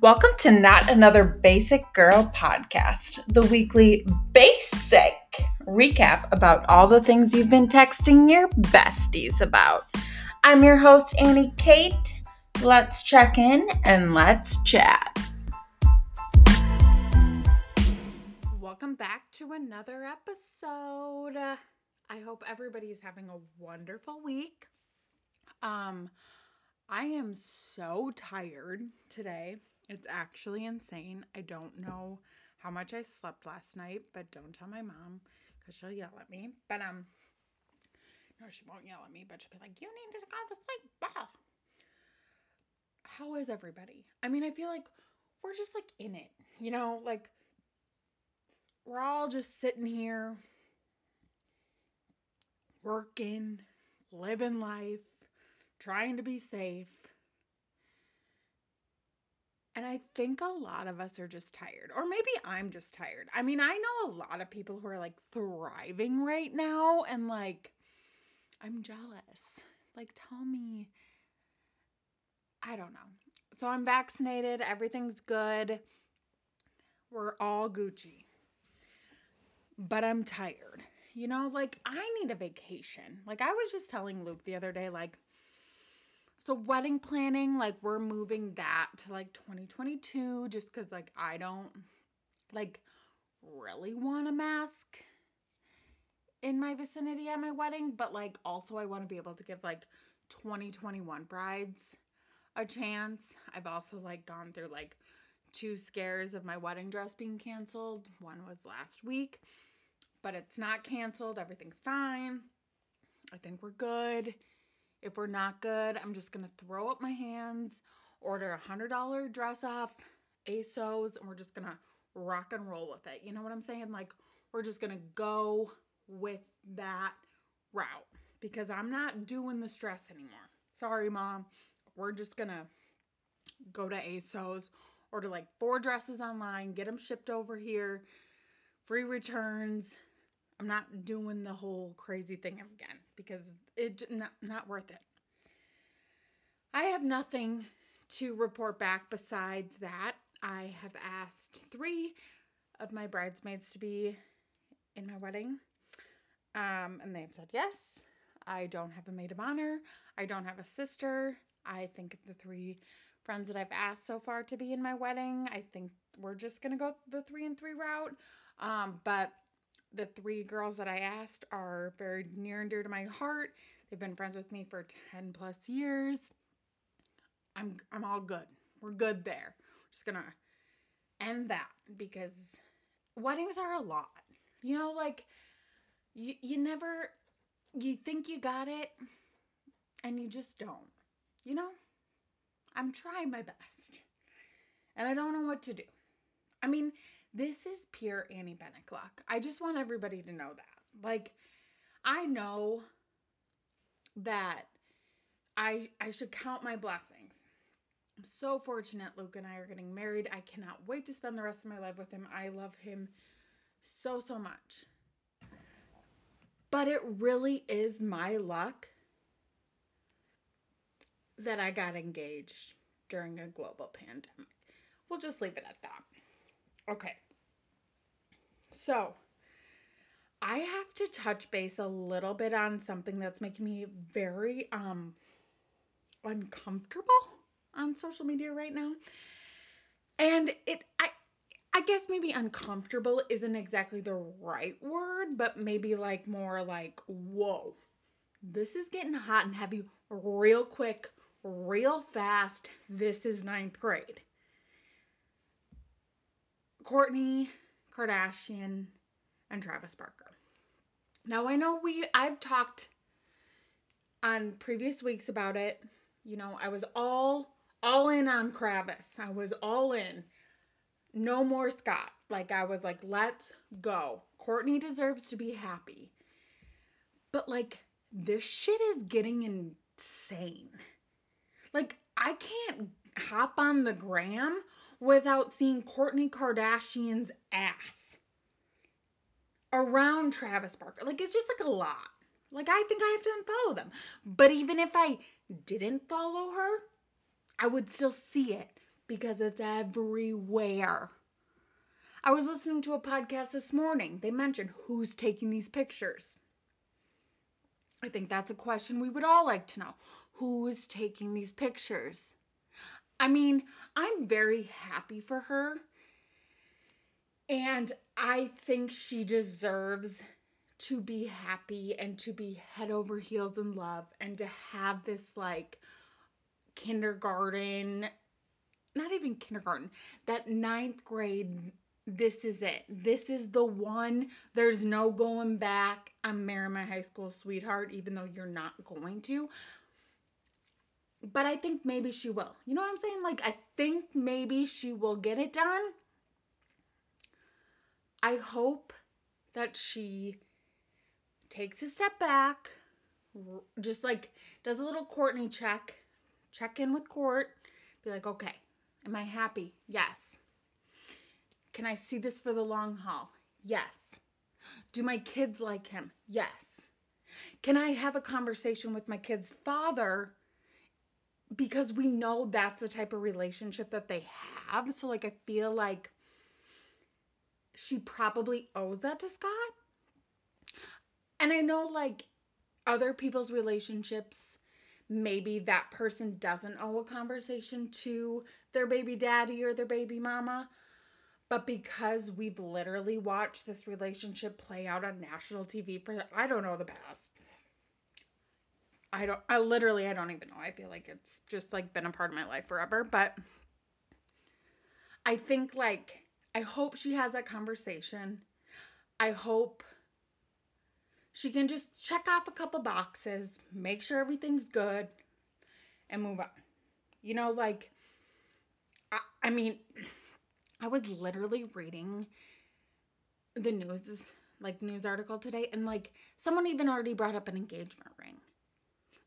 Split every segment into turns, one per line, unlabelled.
Welcome to Not Another Basic Girl podcast, the weekly basic recap about all the things you've been texting your besties about. I'm your host, Annie Kate. Let's check in and let's chat. Welcome back to another episode. I hope everybody's having a wonderful week. Um, I am so tired today. It's actually insane. I don't know how much I slept last night, but don't tell my mom because she'll yell at me. But um, no, she won't yell at me, but she'll be like, "You need to go to sleep." Bah. How is everybody? I mean, I feel like we're just like in it, you know, like we're all just sitting here working, living life, trying to be safe. And I think a lot of us are just tired, or maybe I'm just tired. I mean, I know a lot of people who are like thriving right now, and like, I'm jealous. Like, tell me. I don't know. So I'm vaccinated, everything's good. We're all Gucci. But I'm tired. You know, like, I need a vacation. Like, I was just telling Luke the other day, like, so wedding planning, like we're moving that to like 2022 just cuz like I don't like really want a mask in my vicinity at my wedding, but like also I want to be able to give like 2021 brides a chance. I've also like gone through like two scares of my wedding dress being canceled. One was last week, but it's not canceled. Everything's fine. I think we're good. If we're not good, I'm just gonna throw up my hands, order a hundred dollar dress off ASOS, and we're just gonna rock and roll with it. You know what I'm saying? Like we're just gonna go with that route because I'm not doing the stress anymore. Sorry, mom. We're just gonna go to ASOS, order like four dresses online, get them shipped over here, free returns, I'm not doing the whole crazy thing again because it not, not worth it. I have nothing to report back besides that I have asked three of my bridesmaids to be in my wedding. Um, and they have said yes. I don't have a maid of honor. I don't have a sister. I think of the three friends that I've asked so far to be in my wedding, I think we're just gonna go the three and three route. Um, but the three girls that I asked are very near and dear to my heart. They've been friends with me for 10 plus years. I'm I'm all good. We're good there. We're just gonna end that because weddings are a lot. You know, like you you never you think you got it and you just don't. You know? I'm trying my best. And I don't know what to do. I mean, this is pure Annie Bennick luck. I just want everybody to know that. Like, I know that I I should count my blessings. I'm so fortunate Luke and I are getting married. I cannot wait to spend the rest of my life with him. I love him so so much. But it really is my luck that I got engaged during a global pandemic. We'll just leave it at that. Okay. So, I have to touch base a little bit on something that's making me very um uncomfortable on social media right now. And it I I guess maybe uncomfortable isn't exactly the right word, but maybe like more like whoa. This is getting hot and heavy real quick, real fast. This is ninth grade. Kourtney Kardashian and Travis Barker. Now I know we I've talked on previous weeks about it. You know, I was all all in on Travis. I was all in. No more Scott. Like I was like, let's go. Kourtney deserves to be happy. But like this shit is getting insane. Like I can't hop on the gram without seeing Kourtney Kardashian's ass around Travis Barker. Like it's just like a lot. Like I think I have to unfollow them. But even if I didn't follow her, I would still see it because it's everywhere. I was listening to a podcast this morning. They mentioned who's taking these pictures. I think that's a question we would all like to know. Who's taking these pictures? I mean, I'm very happy for her. And I think she deserves to be happy and to be head over heels in love and to have this like kindergarten, not even kindergarten, that ninth grade. This is it. This is the one. There's no going back. I'm marrying my high school sweetheart, even though you're not going to. But I think maybe she will. You know what I'm saying? Like, I think maybe she will get it done. I hope that she takes a step back, just like does a little Kourtney check, check in with Court, be like, okay, am I happy? Yes. Can I see this for the long haul? Yes. Do my kids like him? Yes. Can I have a conversation with my kid's father? Because we know that's the type of relationship that they have. So, like, I feel like she probably owes that to Scott. And I know, like, other people's relationships, maybe that person doesn't owe a conversation to their baby daddy or their baby mama. But because we've literally watched this relationship play out on national TV for, I don't know, the past. I don't, I literally, I don't even know. I feel like it's just like been a part of my life forever. But I think, like, I hope she has that conversation. I hope she can just check off a couple boxes, make sure everything's good, and move on. You know, like, I, I mean, I was literally reading the news, like, news article today, and like, someone even already brought up an engagement ring.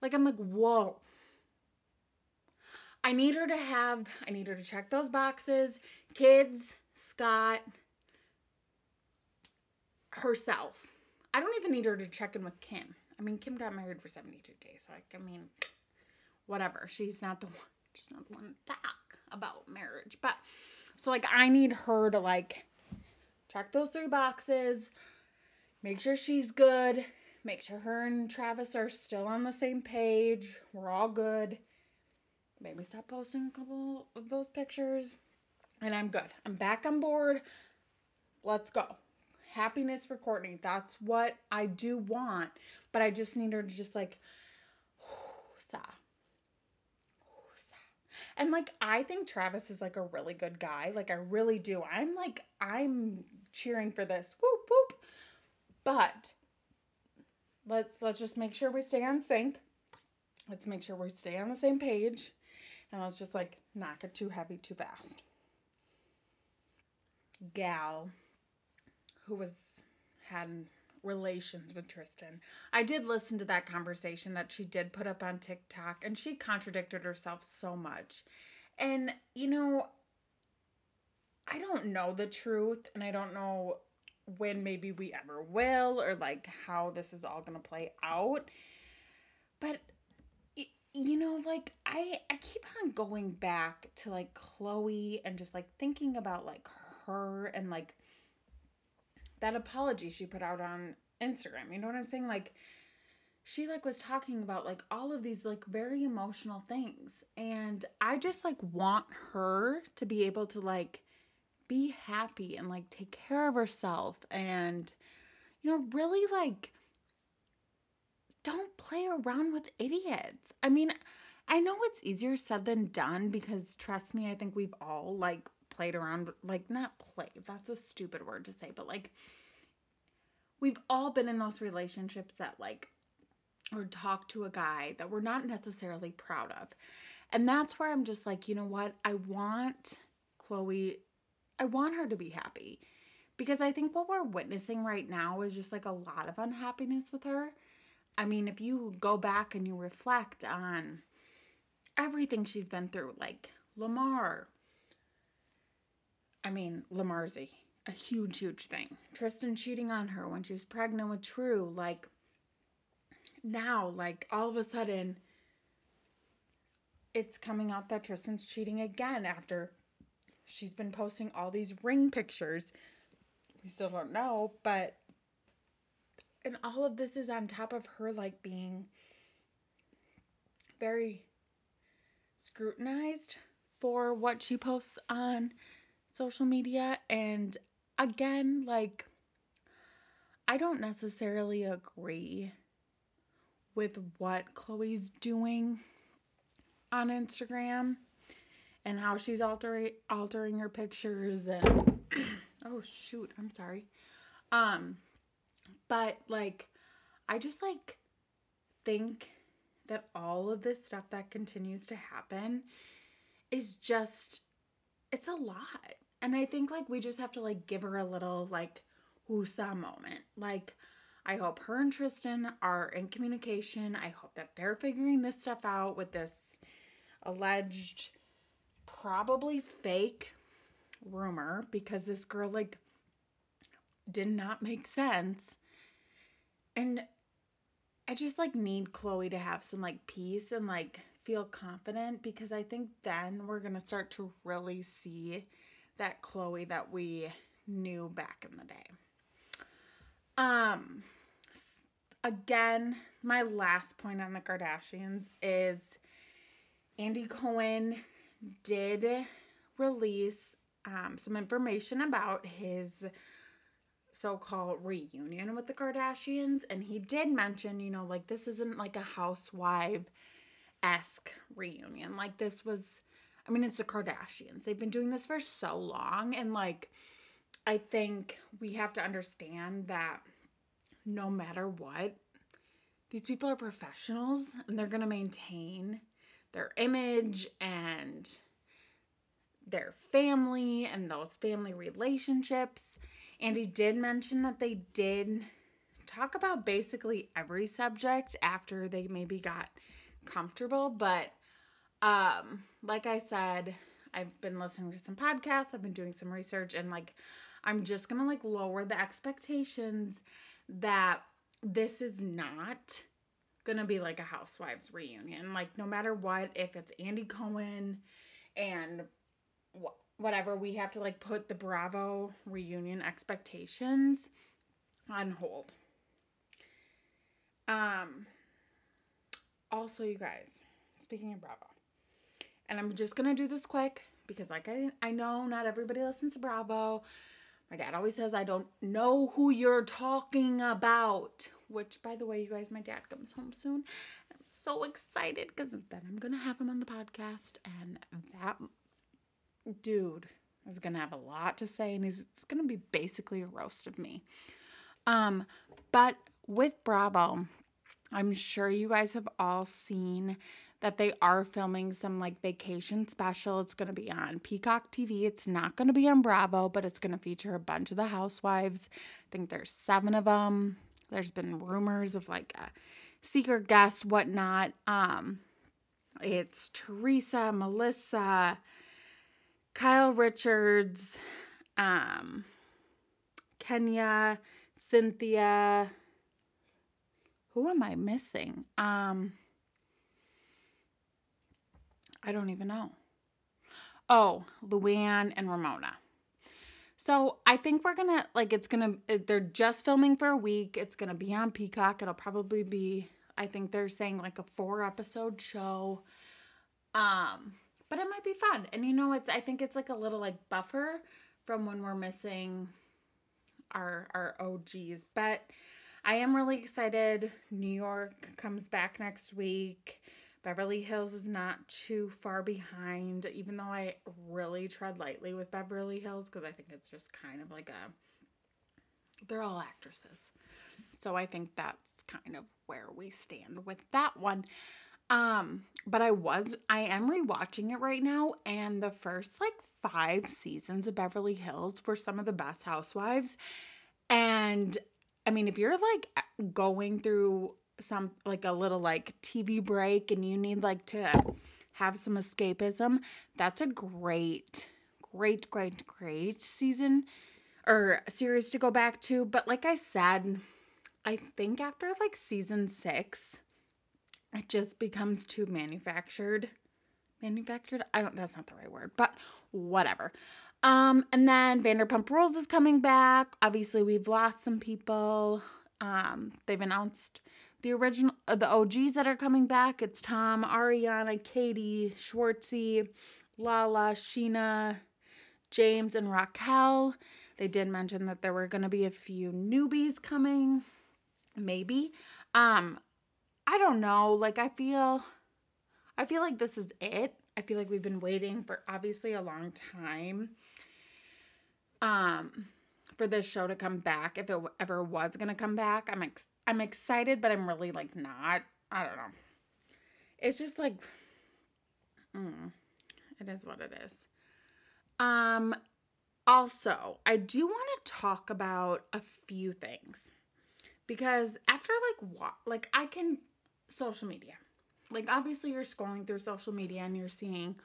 Like, I'm like, whoa. I need her to have, I need her to check those boxes. Kids, Scott, herself I don't even need her to check in with Kim. I mean, Kim got married for 72 days. Like, I mean, whatever. She's not the one. She's not the one to talk about marriage. But so like I need her to like check those three boxes, make sure she's good, make sure her and Travis are still on the same page. We're all good. Maybe stop posting a couple of those pictures. And I'm good. I'm back on board. Let's go happiness for Kourtney. That's what I do want. But I just need her to just like, and like I think Travis is like a really good guy. Like I really do. I'm like I'm cheering for this. Whoop whoop. But let's let's just make sure we stay on sync. Let's make sure we stay on the same page. And let's just like knock it too heavy too fast. Gal who was had relations with Tristan. I did listen to that conversation that she did put up on TikTok and she contradicted herself so much. And you know, I don't know the truth and I don't know when maybe we ever will or like how this is all going to play out. But you know like I I keep on going back to like Khloe and just like thinking about like her and like that apology she put out on Instagram. You know what I'm saying? Like she like was talking about like all of these like very emotional things and I just like want her to be able to like be happy and like take care of herself and you know really like don't play around with idiots. I mean, I know it's easier said than done because trust me, I think we've all like played around like not play that's a stupid word to say but like we've all been in those relationships that like or talk to a guy that we're not necessarily proud of and that's where i'm just like you know what i want khloe i want her to be happy. Because i think what we're witnessing right now is just like a lot of unhappiness with her. I mean if you go back and you reflect on everything she's been through like lamar. I mean, Lamarzi, a huge, huge thing. Tristan cheating on her when she was pregnant with True, like now, like all of a sudden, it's coming out that Tristan's cheating again after she's been posting all these ring pictures. We still don't know, but and all of this is on top of her like being very scrutinized for what she posts on social media and again like I don't necessarily agree with what Khloe's doing on Instagram and how she's altering altering her pictures and oh shoot, I'm sorry. Um but like I just like think that all of this stuff that continues to happen is just it's a lot. And I think like we just have to like give her a little like woosa moment. Like I hope her and Tristan are in communication. I hope that they're figuring this stuff out with this alleged probably fake rumor because this girl like did not make sense. And I just like need Khloe to have some like peace and like feel confident because I think then we're going to start to really see that Khloe that we knew back in the day. Um again, my last point on the Kardashians is Andy Cohen did release um, some information about his so-called reunion with the Kardashians and he did mention, you know, like this isn't like a housewife esque reunion. Like this was I mean, it's the Kardashians. They've been doing this for so long and like I think we have to understand that no matter what, these people are professionals and they're going to maintain their image and their family and those family relationships. And he did mention that they did talk about basically every subject after they maybe got comfortable, but um like I said, I've been listening to some podcasts, I've been doing some research and like I'm just to like lower the expectations that this is not to be like a housewives reunion. Like no matter what, if it's Andy Cohen and wh- whatever, we have to like put the Bravo reunion expectations on hold. Um also you guys, speaking of Bravo. And I'm just to do this quick because like I I know not everybody listens to Bravo. My dad always says I don't know who you're talking about. Which, by the way, you guys, my dad comes home soon. I'm so excited because then I'm gonna have him on the podcast, and that dude is gonna have a lot to say, and he's it's gonna be basically a roast of me. Um, but with Bravo, I'm sure you guys have all seen that they are filming some like vacation special. It's going to be on Peacock TV. It's not going to be on Bravo, but it's going to feature a bunch of the housewives. I think there's seven of them. There's been rumors of like a secret guest, whatnot. Um, it's Teresa, Melissa, Kyle Richards, um, Kenya, Cynthia. Who am I missing? Um, I don't even know. Oh, Luann and Ramona. So I think we're gonna like it's gonna they're just filming for a week. It's gonna be on Peacock. It'll probably be I think they're saying like a four episode show. Um, but it might be fun. And you know, it's I think it's like a little like buffer from when we're missing our our OGs. But I am really excited. New York comes back next week. Beverly Hills is not too far behind, even though I really tread lightly with Beverly Hills because I think it's just kind of like a. They're all actresses. So I think that's kind of where we stand with that one. Um, but I was I am rewatching it right now, and the first like five seasons of Beverly Hills were some of the best housewives. And I mean, if you're like going through some like a little like TV break and you need like to have some escapism, that's a great, great, great, great season or series to go back to. But like I said, I think after like season six, it just becomes too manufactured manufactured. I don't that's not the right word, but whatever. Um, and then Vanderpump Rules is coming back. Obviously, we've lost some people. Um, they've announced the original uh, the OGs that are coming back. It's Tom, Ariana, Katie, Schwartzy, Lala, Scheana, James, and Raquel. They did mention that there were going to be a few newbies coming, maybe. Um, I don't know. Like I feel, I feel like this is it. I feel like we've been waiting for obviously a long time. Um, for this show to come back, if it ever was gonna come back, I'm ex- I'm excited, but I'm really like not. I don't know. It's just like, mm, it is what it is. Um, also, I do want to talk about a few things because after like what, like I can social media. Like obviously you're scrolling through social media and you're seeing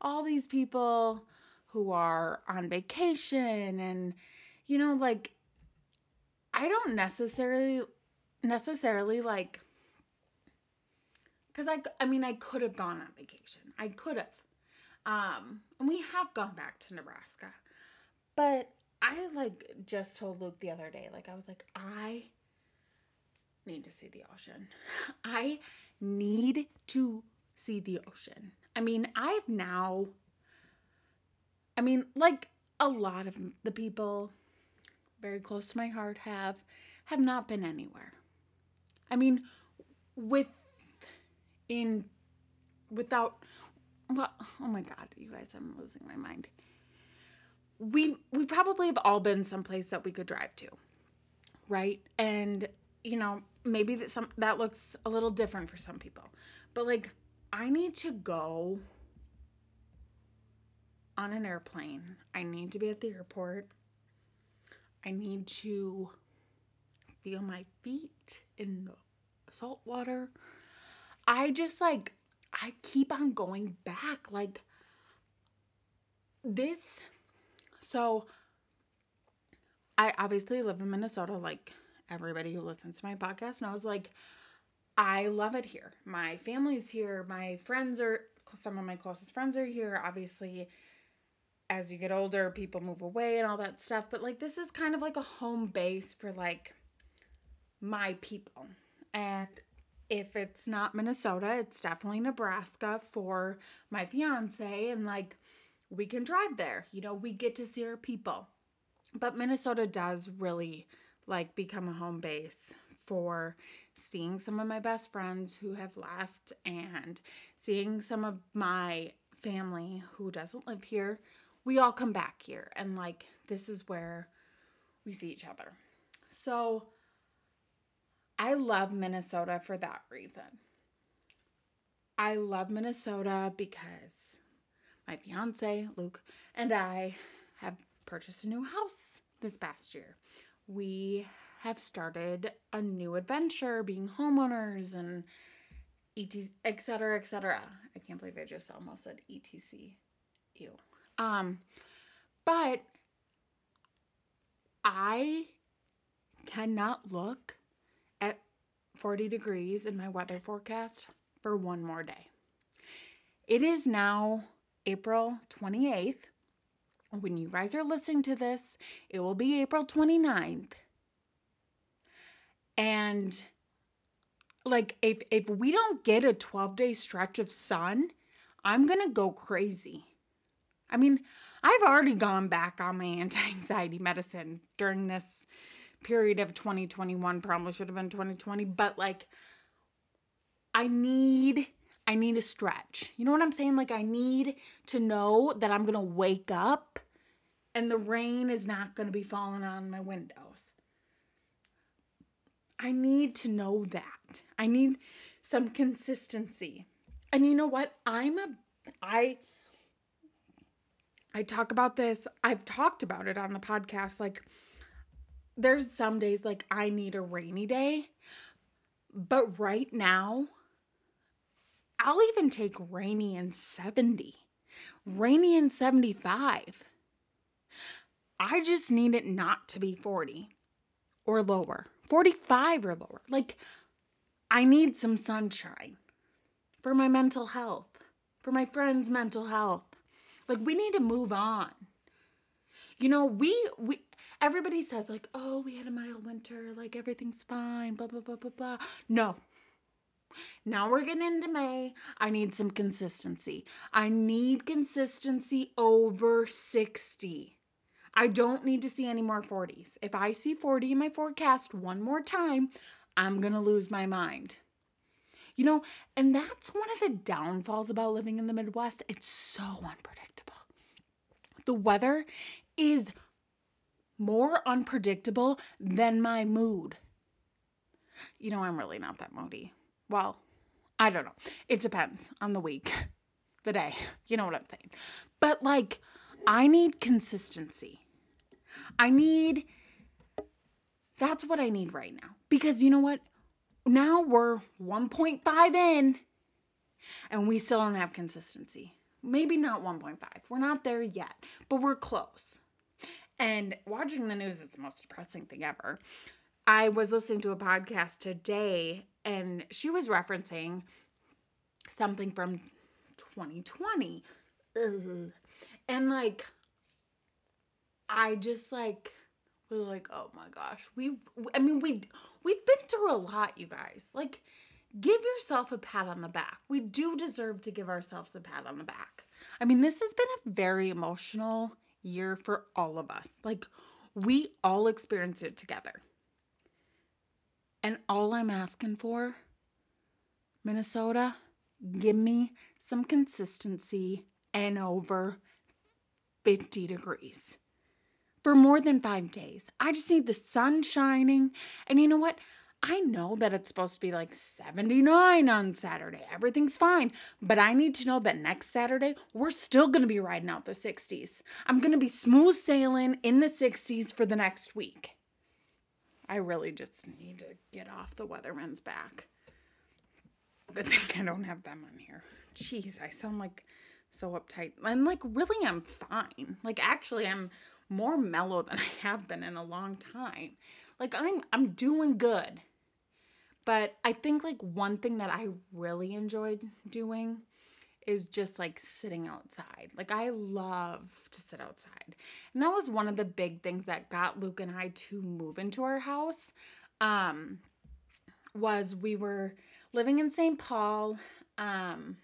all these people who are on vacation and you know like I don't necessarily necessarily like cuz I I mean I could have gone on vacation. I could have. Um and we have gone back to Nebraska. But I like just told Luke the other day like I was like I need to see the ocean. I need to see the ocean. I mean, I've now, I mean, like a lot of the people very close to my heart have, have not been anywhere. I mean, with, in, without, well, oh my God, you guys, I'm losing my mind. We, we probably have all been someplace that we could drive to, right? And, you know, maybe that some that looks a little different for some people. But like I need to go on an airplane. I need to be at the airport. I need to feel my feet in the salt water. I just like I keep on going back like this so I obviously live in Minnesota like everybody who listens to my podcast knows like I love it here. My family's here. My friends are some of my closest friends are here. Obviously, as you get older, people move away and all that stuff, but like this is kind of like a home base for like my people. And if it's not Minnesota, it's definitely Nebraska for my fiance and like we can drive there. You know, we get to see our people. But Minnesota does really like become a home base for seeing some of my best friends who have left and seeing some of my family who doesn't live here. We all come back here and like this is where we see each other. So I love Minnesota for that reason. I love Minnesota because my fiance, Luke, and I have purchased a new house this past year. We have started a new adventure being homeowners and etc etc etc i can't believe i just almost said etc ew. Um but i cannot look 40 degrees in my weather forecast for one more day it is now april 28th when you guys are listening to this, it will be April 29th. And like if if we don't get a 12-day stretch of sun, I'm going to go crazy. I mean, I've already gone back on my anti-anxiety medicine during this period of 2021, probably should have been 2020, but like I need I need a stretch. You know what I'm saying? Like, I need to know that I'm to wake up and the rain is not to be falling on my windows. I need to know that. I need some consistency. And you know what? I'm a I I talk about this. I've talked about it on the podcast like there's some days like I need a rainy day. But right now, I'll even take rainy and 70, rainy and 75. I just need it not to be 40 or lower, 45 or lower. Like, I need some sunshine for my mental health. for my friends' mental health. Like we need to move on. You know, we we everybody says like, "Oh, we had a mild winter, like everything's fine, blah blah blah blah blah." No. Now we're getting into May. I need some consistency. I need consistency over 60. I don't need to see any more 40s. If I see 40 in my forecast one more time, I'm going to lose my mind. You know, and that's one of the downfalls about living in the Midwest. It's so unpredictable. The weather is more unpredictable than my mood. You know, I'm really not that moody. Well, I don't know. It depends on the week, the day. You know what I'm saying. But like, I need consistency. I need, that's what I need right now. Because you know what? now we're 1.5 in and we still don't have consistency. Maybe not 1.5. We're not there yet, but we're close. And watching the news is the most depressing thing ever. I was listening to a podcast today and she was referencing something from 2020. Ugh. And like, I just like was like, oh my gosh, we, I mean, we, we've been through a lot, you guys. Like, give yourself a pat on the back. We do deserve to give ourselves a pat on the back. I mean, this has been a very emotional year for all of us. Like, we all experienced it together. And all I'm asking for, Minnesota, give me some consistency and over 50 degrees for more than five days. I just need the sun shining. And you know what? I know that it's supposed to be like 79 on Saturday. Everything's fine. But I need to know that next Saturday, we're still going to be riding out the 60s. I'm going to be smooth sailing in the 60s for the next week. I really just need to get off the weatherman's back. Good thing I don't have them on here. Jeez, I sound like so uptight. And like, really, I'm fine. Like, actually, I'm more mellow than I have been in a long time. Like I'm I'm doing good. But I think like one thing that I really enjoyed doing is just like sitting outside. Like I love to sit outside. And that was one of the big things that got Luke and I to move into our house. Um was we were living in St. Paul. Um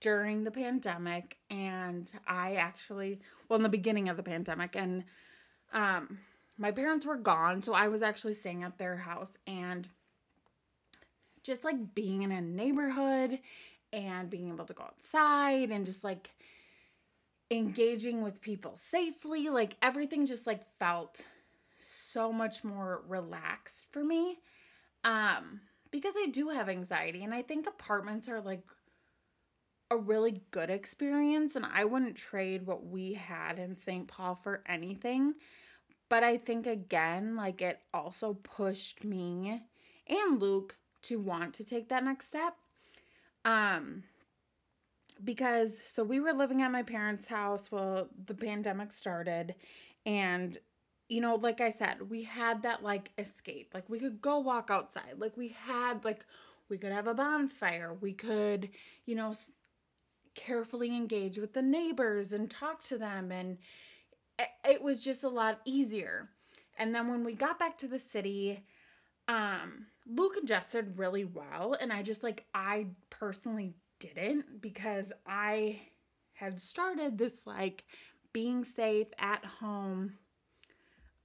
during the pandemic and I actually well in the beginning of the pandemic and um my parents were gone so I was actually staying at their house and just like being in a neighborhood and being able to go outside and just like engaging with people safely like everything just like felt so much more relaxed for me um because I do have anxiety and I think apartments are like a really good experience and I wouldn't trade what we had in St. Paul for anything. But I think again, like it also pushed me and Luke to want to take that next step. Um because so we were living at my parents' house while the pandemic started and you know, like I said, we had that like escape. Like we could go walk outside. Like we had like we could have a bonfire. We could, you know, carefully engage with the neighbors and talk to them and it was just a lot easier. And then when we got back to the city, um Luke adjusted really well and I just like I personally didn't because I had started this like being safe at home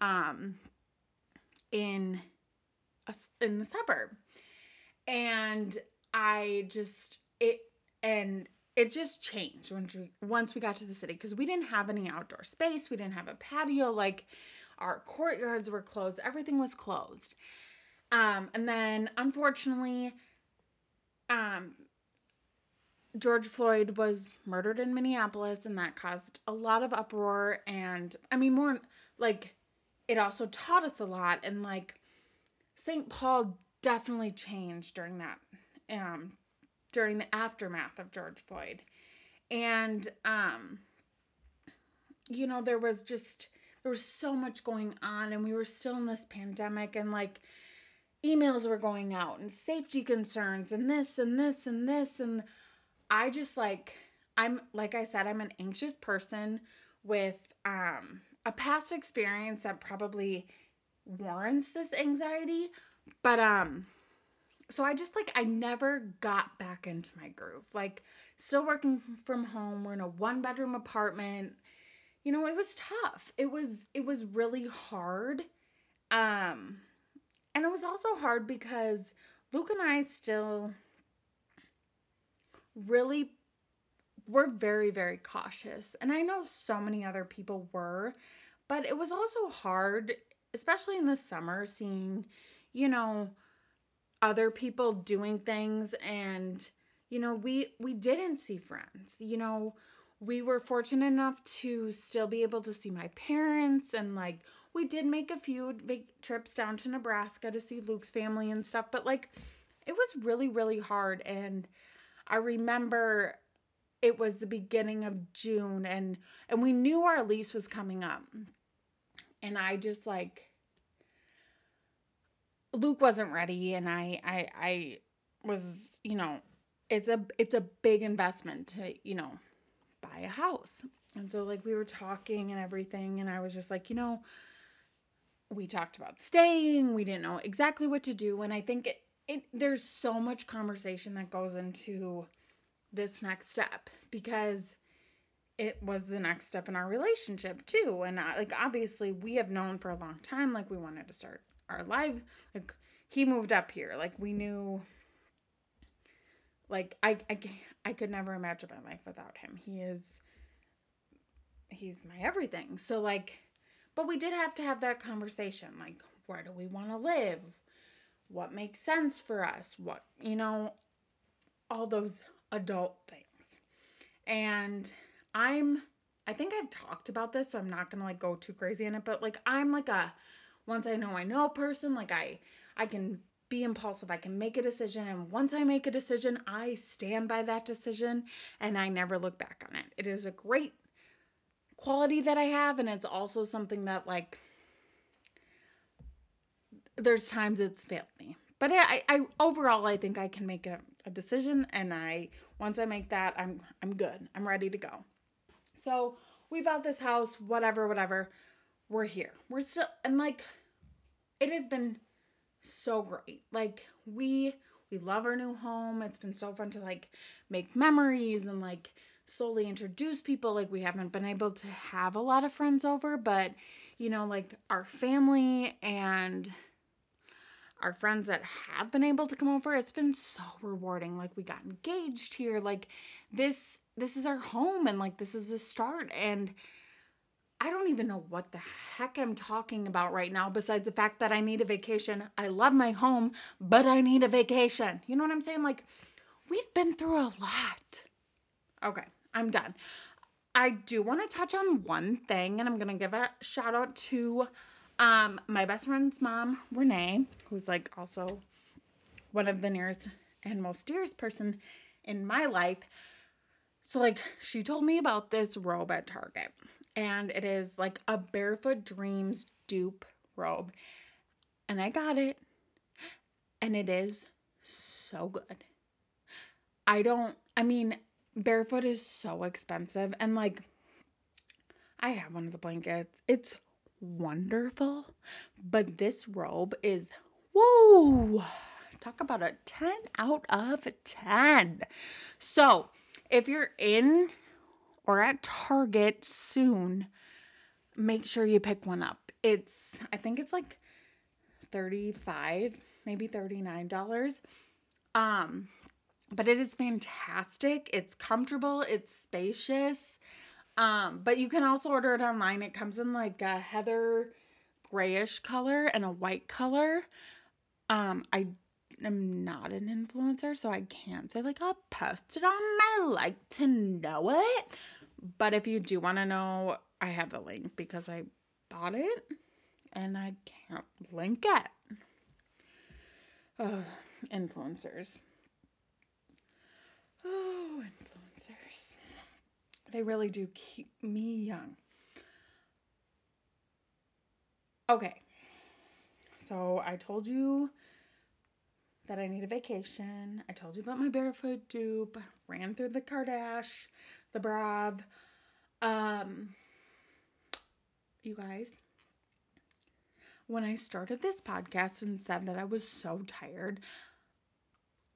um in a, in the suburb. And I just it and it just changed once we, once we got to the city because we didn't have any outdoor space. We didn't have a patio. Like our courtyards were closed. Everything was closed. Um, and then unfortunately, um, George Floyd was murdered in Minneapolis, and that caused a lot of uproar. And I mean, more like it also taught us a lot. And like St. Paul definitely changed during that um, during the aftermath of George Floyd. And um you know, there was just there was so much going on and we were still in this pandemic and like emails were going out and safety concerns and this and this and this and I just like I'm like I said I'm an anxious person with um a past experience that probably warrants this anxiety, but um so I just like I never got back into my groove. Like still working from home, we're in a one bedroom apartment. You know, it was tough. It was it was really hard. Um and it was also hard because Luke and I still really were very very cautious. And I know so many other people were, but it was also hard especially in the summer seeing, you know, other people doing things and you know we we didn't see friends. You know we were fortunate enough to still be able to see my parents and like we did make a few big trips down to Nebraska to see Luke's family and stuff but like it was really really hard. And I remember it was the beginning of June and and we knew our lease was coming up. And I just like Luke wasn't ready and I I I was, you know, it's a it's a big investment to, you know, buy a house. And so like we were talking and everything and I was just like, you know, we talked about staying, we didn't know exactly what to do and I think it, it there's so much conversation that goes into this next step because it was the next step in our relationship too and I, like obviously we have known for a long time like we wanted to start our life like he moved up here. Like we knew like I, I i could never imagine my life without him. He is he's my everything. So like but we did have to have that conversation. Like where do we want to live? What makes sense for us? What you know all those adult things. And i'm i think i've talked about this so i'm not gonna like go too crazy in it but like i'm like a once I know I know a person, like I I can be impulsive. I can make a decision and once I make a decision, I stand by that decision and I never look back on it. It is a great quality that I have and it's also something that like there's times it's failed me. But I, I overall I think I can make a, a decision and I once I make that I'm I'm good. I'm ready to go. So we bought this house, whatever, whatever we're here. We're still and like it has been so great. Like we we love our new home. It's been so fun to like make memories and like slowly introduce people. Like we haven't been able to have a lot of friends over, but you know, like our family and our friends that have been able to come over, it's been so rewarding. Like we got engaged here. Like this this is our home and like this is the start and I don't even know what the heck I'm talking about right now, besides the fact that I need a vacation. I love my home, but I need a vacation. You know what I'm saying? Like, we've been through a lot. Okay, I'm done. I do want to touch on one thing, and I'm going to give a shout out to um, my best friend's mom, Renee, who's like also one of the nearest and most dearest person in my life. So, like, she told me about this robe at Target and it is like a Barefoot Dreams dupe robe. And I got it, and it is so good. I don't, I mean, Barefoot is so expensive, and like, I have one of the blankets. It's wonderful, but this robe is, whoa, talk about a 10 out of 10. So, if you're in or at Target soon, make sure you pick one up. It's, I think it's like 35 maybe $39. Um, but it is fantastic. It's comfortable, it's spacious. Um, but you can also order it online. It comes in like a heather grayish color and a white color. Um, I am not an influencer, so I can't say like I'll post it on my like to know it. But if you do want to know, I have the link because I bought it and I can't link it. Oh, influencers. Oh, influencers. They really do keep me young. Okay. So I told you that I need a vacation. I told you about my barefoot dupe. Ran through the Kardash, the Brav. Um, you guys, when I started this podcast and said that I was so tired,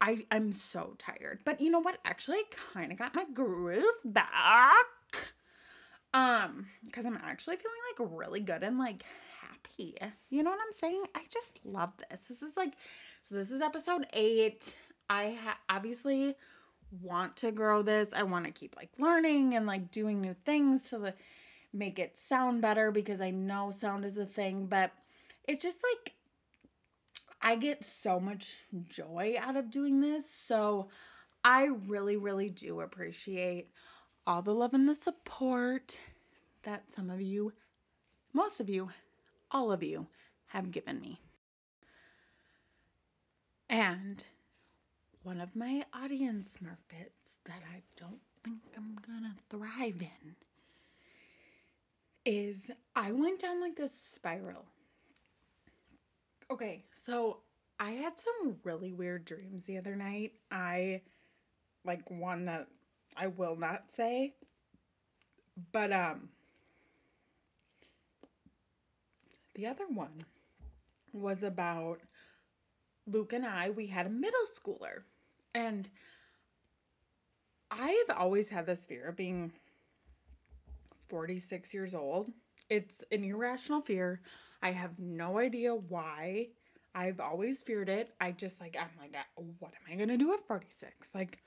I I'm so tired. But you know what? Actually, I kind of got my groove back. Um, because I'm actually feeling like really good and like happy. You know what I'm saying? I just love this. This is like, so this is episode eight. I ha- obviously want to grow this. I want to keep like learning and like doing new things to the, make it sound better because I know sound is a thing, but it's just like I get so much joy out of doing this. So I really, really do appreciate all the love and the support that some of you, most of you, all of you have given me. And one of my audience markets that I don't think I'm gonna thrive in is I went down like this spiral. Okay, so I had some really weird dreams the other night. I like one that I will not say. But um the other one was about Luke and I, we had a middle schooler. And I've always had this fear of being 46 years old. It's an irrational fear. I have no idea why. I've always feared it. I just like, I'm like, uh, what am I going to do at 46? Like,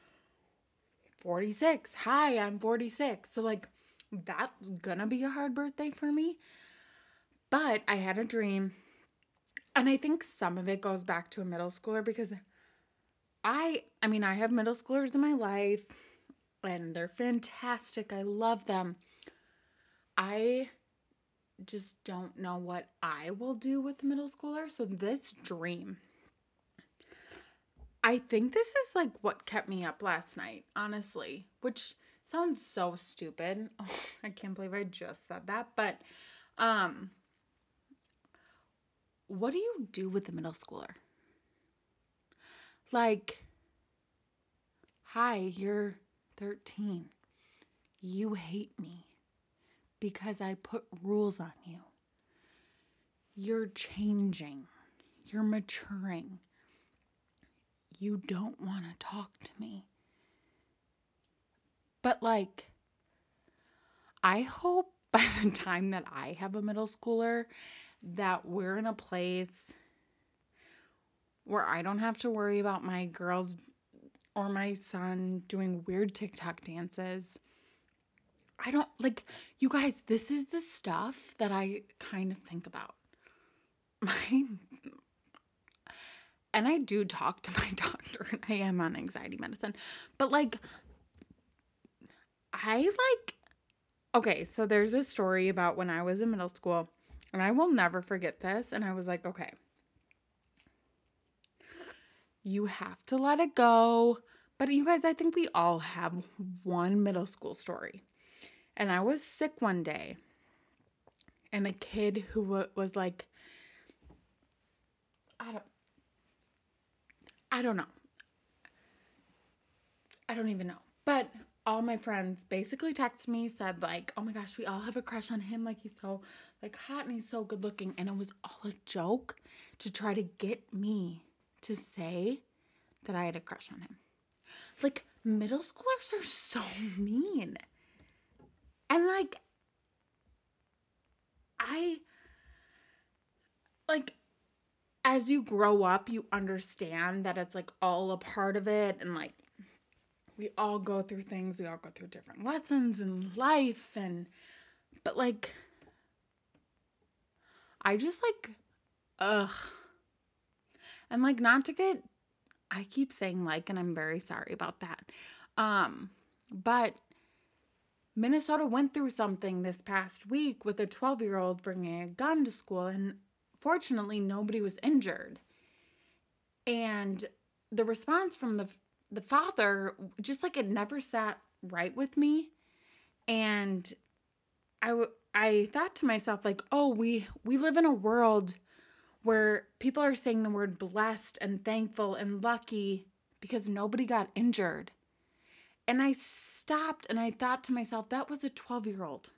46. Hi, I'm 46. So, like, that's gonna be a hard birthday for me. But I had a dream, and I think some of it goes back to a middle schooler because I, I mean, I have middle schoolers in my life, and they're fantastic. I love them. I just don't know what I will do with the middle schooler. So, this dream I think this is like what kept me up last night, honestly, which sounds so stupid. Oh, I can't believe I just said that, but um what do you do with the middle schooler? Like hi, you're 13. You hate me because I put rules on you. You're changing. You're maturing you don't want to talk to me. But, like, I hope by the time that I have a middle schooler, that we're in a place where I don't have to worry about my girls or my son doing weird TikTok dances. I don't like you guys, this is the stuff that I kind of think about. My and I do talk to my doctor and I am on anxiety medicine. But like I like okay, so there's a story about when I was in middle school and I will never forget this and I was like, okay. You have to let it go. But you guys, I think we all have one middle school story. And I was sick one day. And a kid who was like I don't I don't know. I don't even know. But all my friends basically texted me, said like, "Oh my gosh, we all have a crush on him. Like he's so like hot and he's so good looking." And it was all a joke to try to get me to say that I had a crush on him. Like middle schoolers are so mean. And like I like as you grow up, you understand that it's like all a part of it and like we all go through things, we all go through different lessons in life and but like I just like ugh. And like not to get I keep saying like and I'm very sorry about that. Um but Minnesota went through something this past week with a 12-year-old bringing a gun to school and fortunately nobody was injured and the response from the the father just like it never sat right with me and I I thought to myself like oh we we live in a world where people are saying the word blessed and thankful and lucky because nobody got injured. And I stopped and I thought to myself, that was a 12 year old.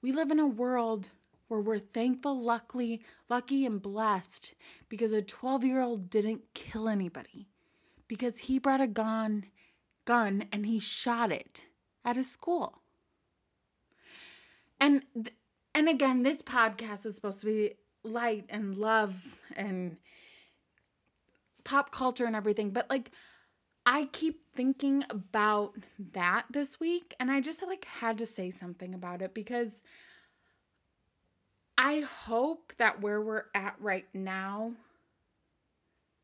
We live in a world where we're thankful, luckily, lucky, and blessed because a 12 year old didn't kill anybody because he brought a gun, gun and he shot it at a school. And th- and again, this podcast is supposed to be light and love and pop culture and everything, but like I keep thinking about that this week and I just like had to say something about it because I hope that where we're at right now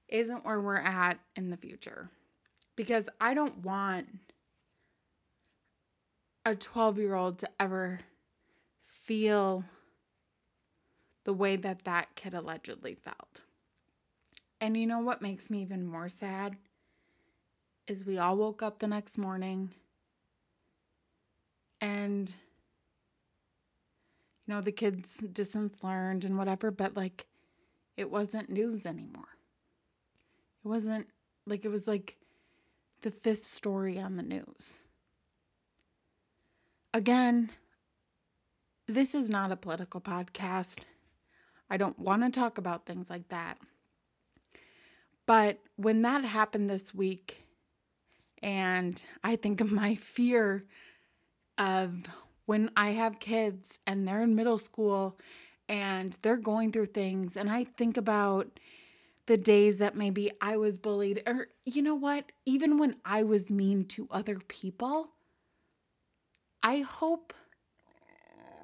isn't where we're at in the future because I don't want a 12 year old to ever feel the way that that kid allegedly felt. And you know what makes me even more sad? Is we all woke up the next morning and, you know, the kids distance learned and whatever, but like it wasn't news anymore. It wasn't like it was like the fifth story on the news. Again, this is not a political podcast. I don't want to talk about things like that. But when that happened this week, and I think of my fear of when I have kids and they're in middle school and they're going through things, and I think about the days that maybe I was bullied, or you know what, even when I was mean to other people, I hope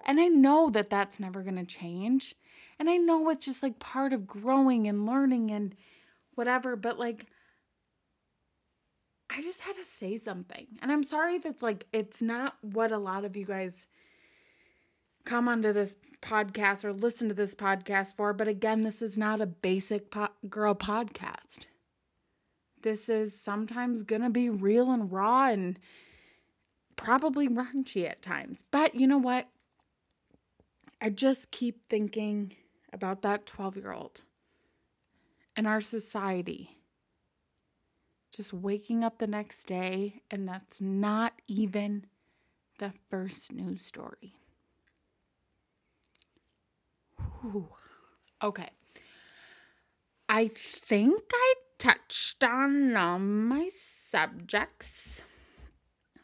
and I know that that's never going to change. And I know it's just like part of growing and learning and whatever, but like, I just had to say something. And I'm sorry if it's like, it's not what a lot of you guys come onto this podcast or listen to this podcast for. But again, this is not a basic po- girl podcast. This is sometimes going to be real and raw and probably raunchy at times. But you know what? I just keep thinking about that 12 year old and our society. Just waking up the next day, and that's not even the first news story. Okay. I think I touched on all my subjects.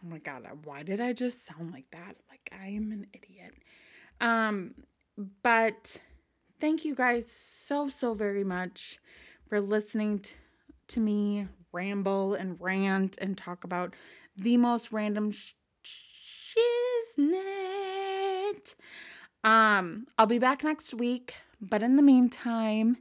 Oh my God, why did I just sound like that? Like I am an idiot. Um, but thank you guys so, so very much for listening t- to me ramble and rant and talk about the most random sh- shiznit. Um, I'll be back next week, but in the meantime,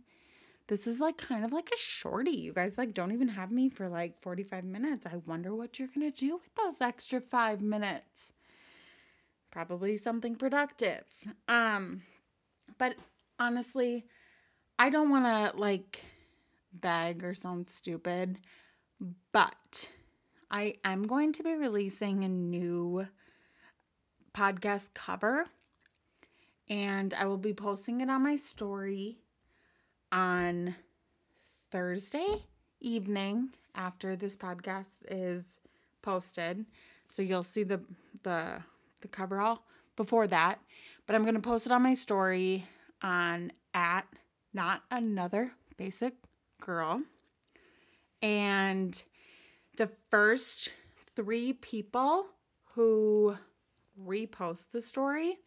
this is like kind of like a shorty. You guys like don't even have me for like 45 minutes. I wonder what you're going to do with those extra 5 minutes probably something productive. Um, but honestly, I don't want to like beg or sound stupid, but I am going to be releasing a new podcast cover and I will be posting it on my story on Thursday evening after this podcast is posted. So you'll see the the the coverall before that, but I'm going to post it on my story on at not another basic girl. And the first three people who repost the story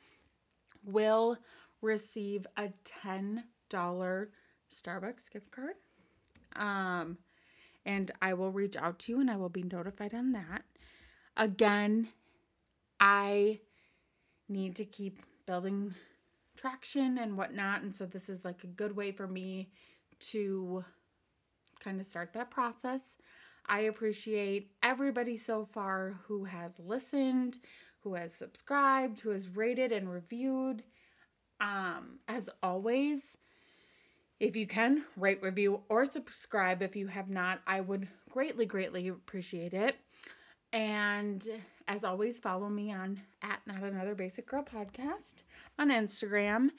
will receive a $10 Starbucks gift card. Um, and I will reach out to you and I will be notified on that. Again, I need to keep building traction and whatnot. And so this is like a good way for me to kind of start that process. I appreciate everybody so far who has listened, who has subscribed, who has rated and reviewed. Um, as always, if you can, rate, review, or subscribe if you have not, I would greatly, greatly appreciate it. And as always, follow me on at Not Another Basic Girl Podcast on Instagram.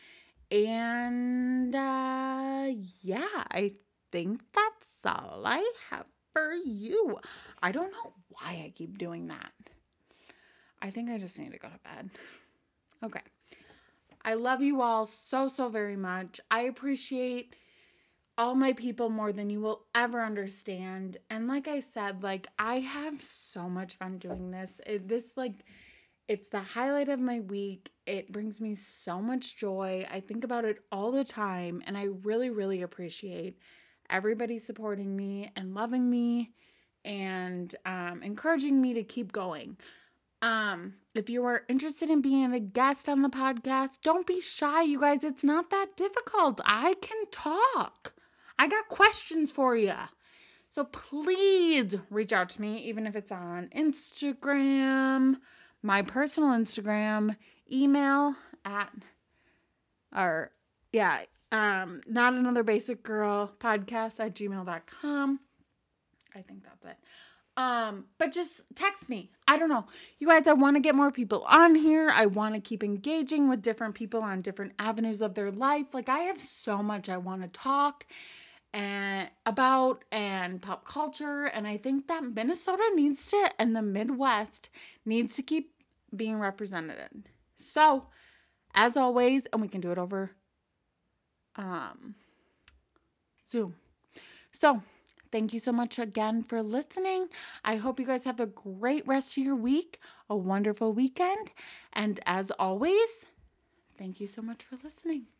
And uh, yeah, I think that's all I have for you. I don't know why I keep doing that. I think I just need to go to bed. Okay. I love you all so, so very much. I appreciate all my people more than you will ever understand. And like I said, like I have so much fun doing this. It, this like it's the highlight of my week. It brings me so much joy. I think about it all the time and I really really appreciate everybody supporting me and loving me and um, encouraging me to keep going. Um, if you are interested in being a guest on the podcast, don't be shy, you guys. It's not that difficult. I can talk. I got questions for you. So please reach out to me, even if it's on Instagram, my personal Instagram, email at, or yeah, um, not another basic girl podcast at gmail.com. I think that's it. Um, but just text me. I don't know. You guys, I want to get more people on here. I want to keep engaging with different people on different avenues of their life. Like I have so much I want to talk and about and pop culture and I think that Minnesota needs to and the Midwest needs to keep being represented. So, as always, and we can do it over um Zoom. So, Thank you so much again for listening. I hope you guys have a great rest of your week, a wonderful weekend. And as always, thank you so much for listening.